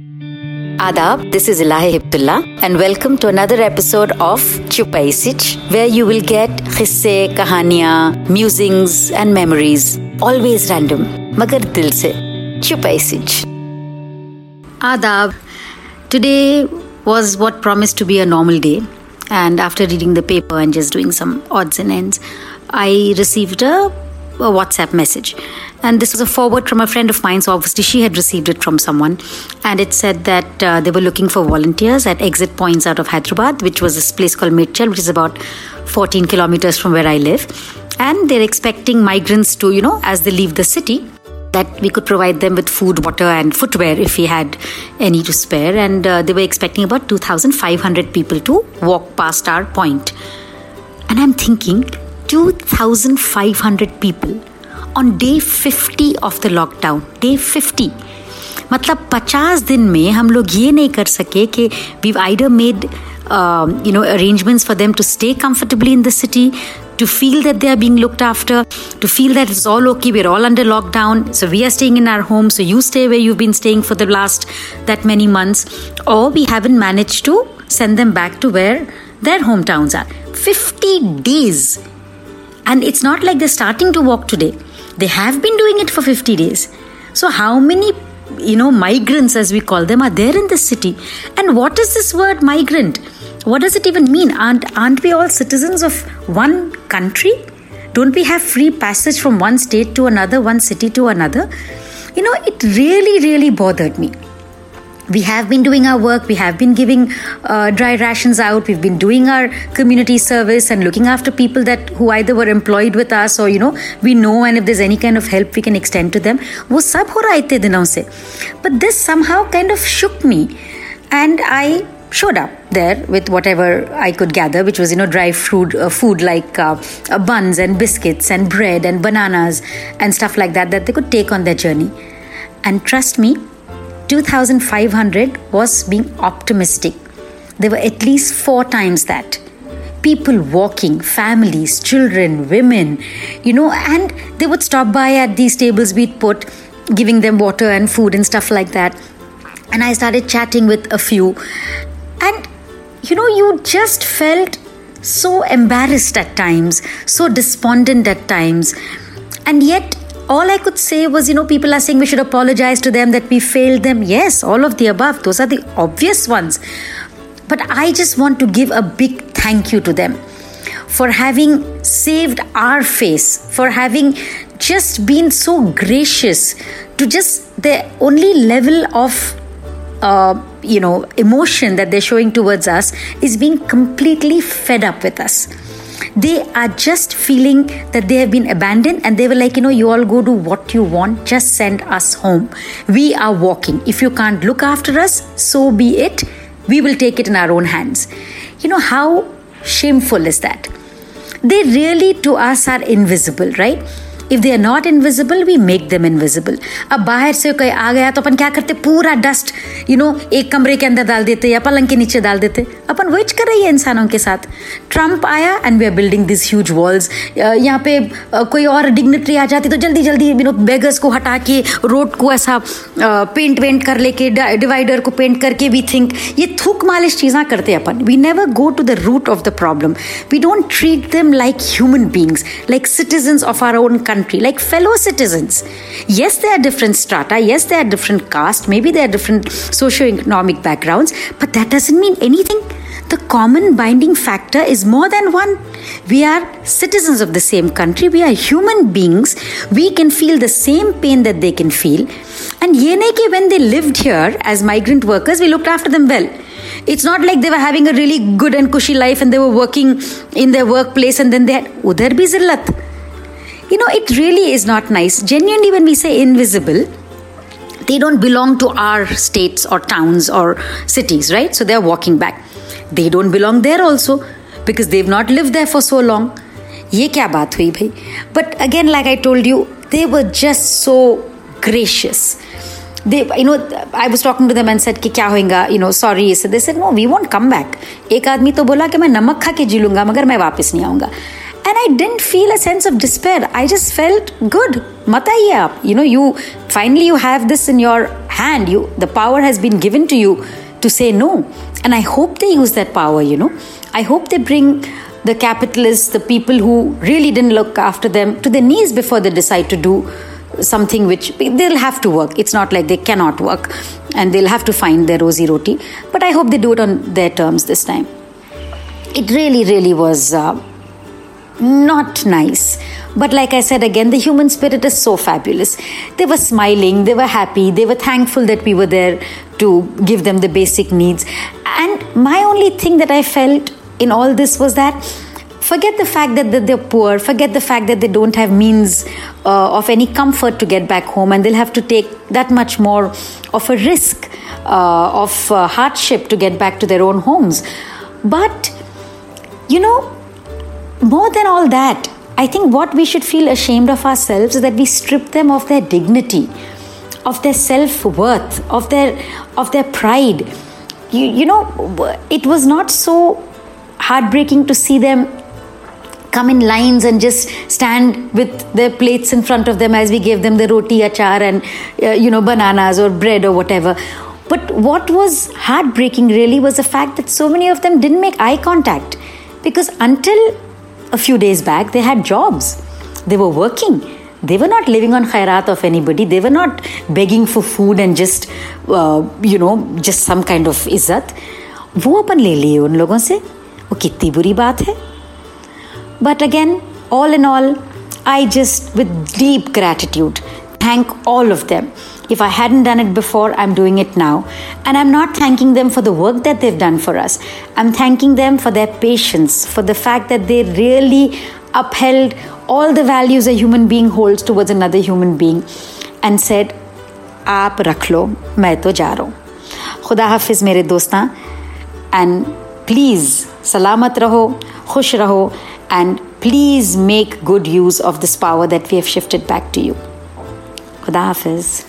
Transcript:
Adab, this is Ilahi Hibdullah, and welcome to another episode of Chupai Sich, where you will get khisse, kahaniya, musings, and memories. Always random, magar dil se. Adab, today was what promised to be a normal day, and after reading the paper and just doing some odds and ends, I received a a WhatsApp message. And this was a forward from a friend of mine, so obviously she had received it from someone. And it said that uh, they were looking for volunteers at exit points out of Hyderabad, which was this place called Medchal, which is about 14 kilometers from where I live. And they're expecting migrants to, you know, as they leave the city, that we could provide them with food, water, and footwear if we had any to spare. And uh, they were expecting about 2,500 people to walk past our point. And I'm thinking, 2,500 people on day 50 of the lockdown. Day 50. मतलब 50 दिन में हम लोग ये नहीं कर सके कि we've either made um, you know arrangements for them to stay comfortably in the city to feel that they are being looked after to feel that it's all okay we're all under lockdown so we are staying in our home so you stay where you've been staying for the last that many months or we haven't managed to send them back to where their hometowns are 50 days and it's not like they're starting to walk today. They have been doing it for 50 days. So, how many, you know, migrants, as we call them, are there in the city? And what is this word migrant? What does it even mean? Aren't, aren't we all citizens of one country? Don't we have free passage from one state to another, one city to another? You know, it really, really bothered me we have been doing our work. We have been giving uh, dry rations out. We've been doing our community service and looking after people that who either were employed with us or you know we know and if there's any kind of help we can extend to them. but this somehow kind of shook me and i showed up there with whatever I could gather, which was you know dry food, uh, food like uh, uh, buns and biscuits and bread and bananas and stuff like that that they could take on their journey. And trust me, 2,500 was being optimistic. There were at least four times that. People walking, families, children, women, you know, and they would stop by at these tables we'd put, giving them water and food and stuff like that. And I started chatting with a few. And, you know, you just felt so embarrassed at times, so despondent at times. And yet, all I could say was, you know, people are saying we should apologize to them, that we failed them. Yes, all of the above. Those are the obvious ones. But I just want to give a big thank you to them for having saved our face, for having just been so gracious to just the only level of uh, you know emotion that they're showing towards us is being completely fed up with us they are just feeling that they have been abandoned and they were like, you know, you all go do what you want, just send us home. We are walking. If you can't look after us, so be it. We will take it in our own hands. You know, how shameful is that? They really to us are invisible, right? If they are not invisible we make them invisible अब बाहर से कोई आ गया तो अपन क्या करते? पूरा dust you know एक कमरे के अंदर डाल देते या पलंग के नीचे डाल देते। अपन वही कर रही है इंसानों के साथ। ट्रंप आया and we are building this huge walls यहाँ पे कोई और डिग्नेटरी आ जाती तो जल्दी जल्दी यू नो बेगर्स को हटा के रोड को ऐसा पेंट वेंट कर लेके डिवाइडर को पेंट करके वी थिंक ये थूक मालिश चीज़ा करते अपन। We never go to the root of the problem we don't treat them like human beings like citizen of our own country country like fellow citizens. Yes, there are different strata, yes, there are different caste, maybe there are different socio-economic backgrounds, but that doesn't mean anything. The common binding factor is more than one. We are citizens of the same country, we are human beings, we can feel the same pain that they can feel. And yeneke, when they lived here as migrant workers, we looked after them well. It's not like they were having a really good and cushy life and they were working in their workplace and then they had udhar bhi zillat you know, it really is not nice. Genuinely, when we say invisible, they don't belong to our states or towns or cities, right? So they're walking back. They don't belong there also because they've not lived there for so long. ये क्या बात हुई भाई But again, like I told you, they were just so gracious. they you know i was talking to them and said कि क्या होगा you know sorry so they said no we won't come back एक आदमी तो बोला कि मैं नमक खा के जी लूंगा मगर मैं वापस नहीं आऊंगा and I didn't feel a sense of despair. I just felt good. Mataiye You know, you finally you have this in your hand. You, the power has been given to you to say no. And I hope they use that power, you know. I hope they bring the capitalists, the people who really didn't look after them, to their knees before they decide to do something which they'll have to work. It's not like they cannot work and they'll have to find their rosy roti. But I hope they do it on their terms this time. It really, really was uh, not nice. But like I said again, the human spirit is so fabulous. They were smiling, they were happy, they were thankful that we were there to give them the basic needs. And my only thing that I felt in all this was that forget the fact that they're poor, forget the fact that they don't have means uh, of any comfort to get back home, and they'll have to take that much more of a risk uh, of uh, hardship to get back to their own homes. But, you know, more than all that, I think what we should feel ashamed of ourselves is that we strip them of their dignity, of their self worth, of their of their pride. You, you know, it was not so heartbreaking to see them come in lines and just stand with their plates in front of them as we gave them the roti achar and uh, you know bananas or bread or whatever but what was heartbreaking really was the fact that so many of them didn't make eye contact because until a few days back they had jobs they were working they were not living on khairat of anybody they were not begging for food and just uh, you know just some kind of izzat वो अपन ले लिए उन लोगों से वो कितनी बुरी बात है but again, all in all, I just, with deep gratitude, thank all of them. If I hadn't done it before, I'm doing it now. And I'm not thanking them for the work that they've done for us. I'm thanking them for their patience, for the fact that they really upheld all the values a human being holds towards another human being and said, आप रख लो मैं तो जा रहा हूँ खुदा हाफिज़ मेरे दोस्तां एंड प्लीज़ सलामत रहो खुश रहो and please make good use of this power that we have shifted back to you. Khuda Hafiz.